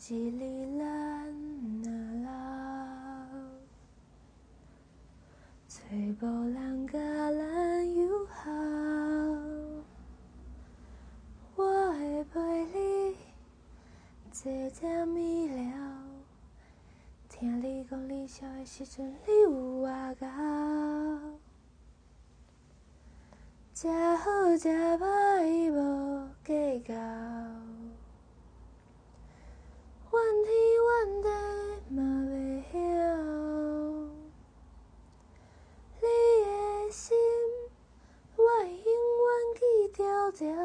一日咱若老，找无人甲咱友好，我的陪你坐这眠了。听你讲你小的时阵，你有外交，食好食歹 will do.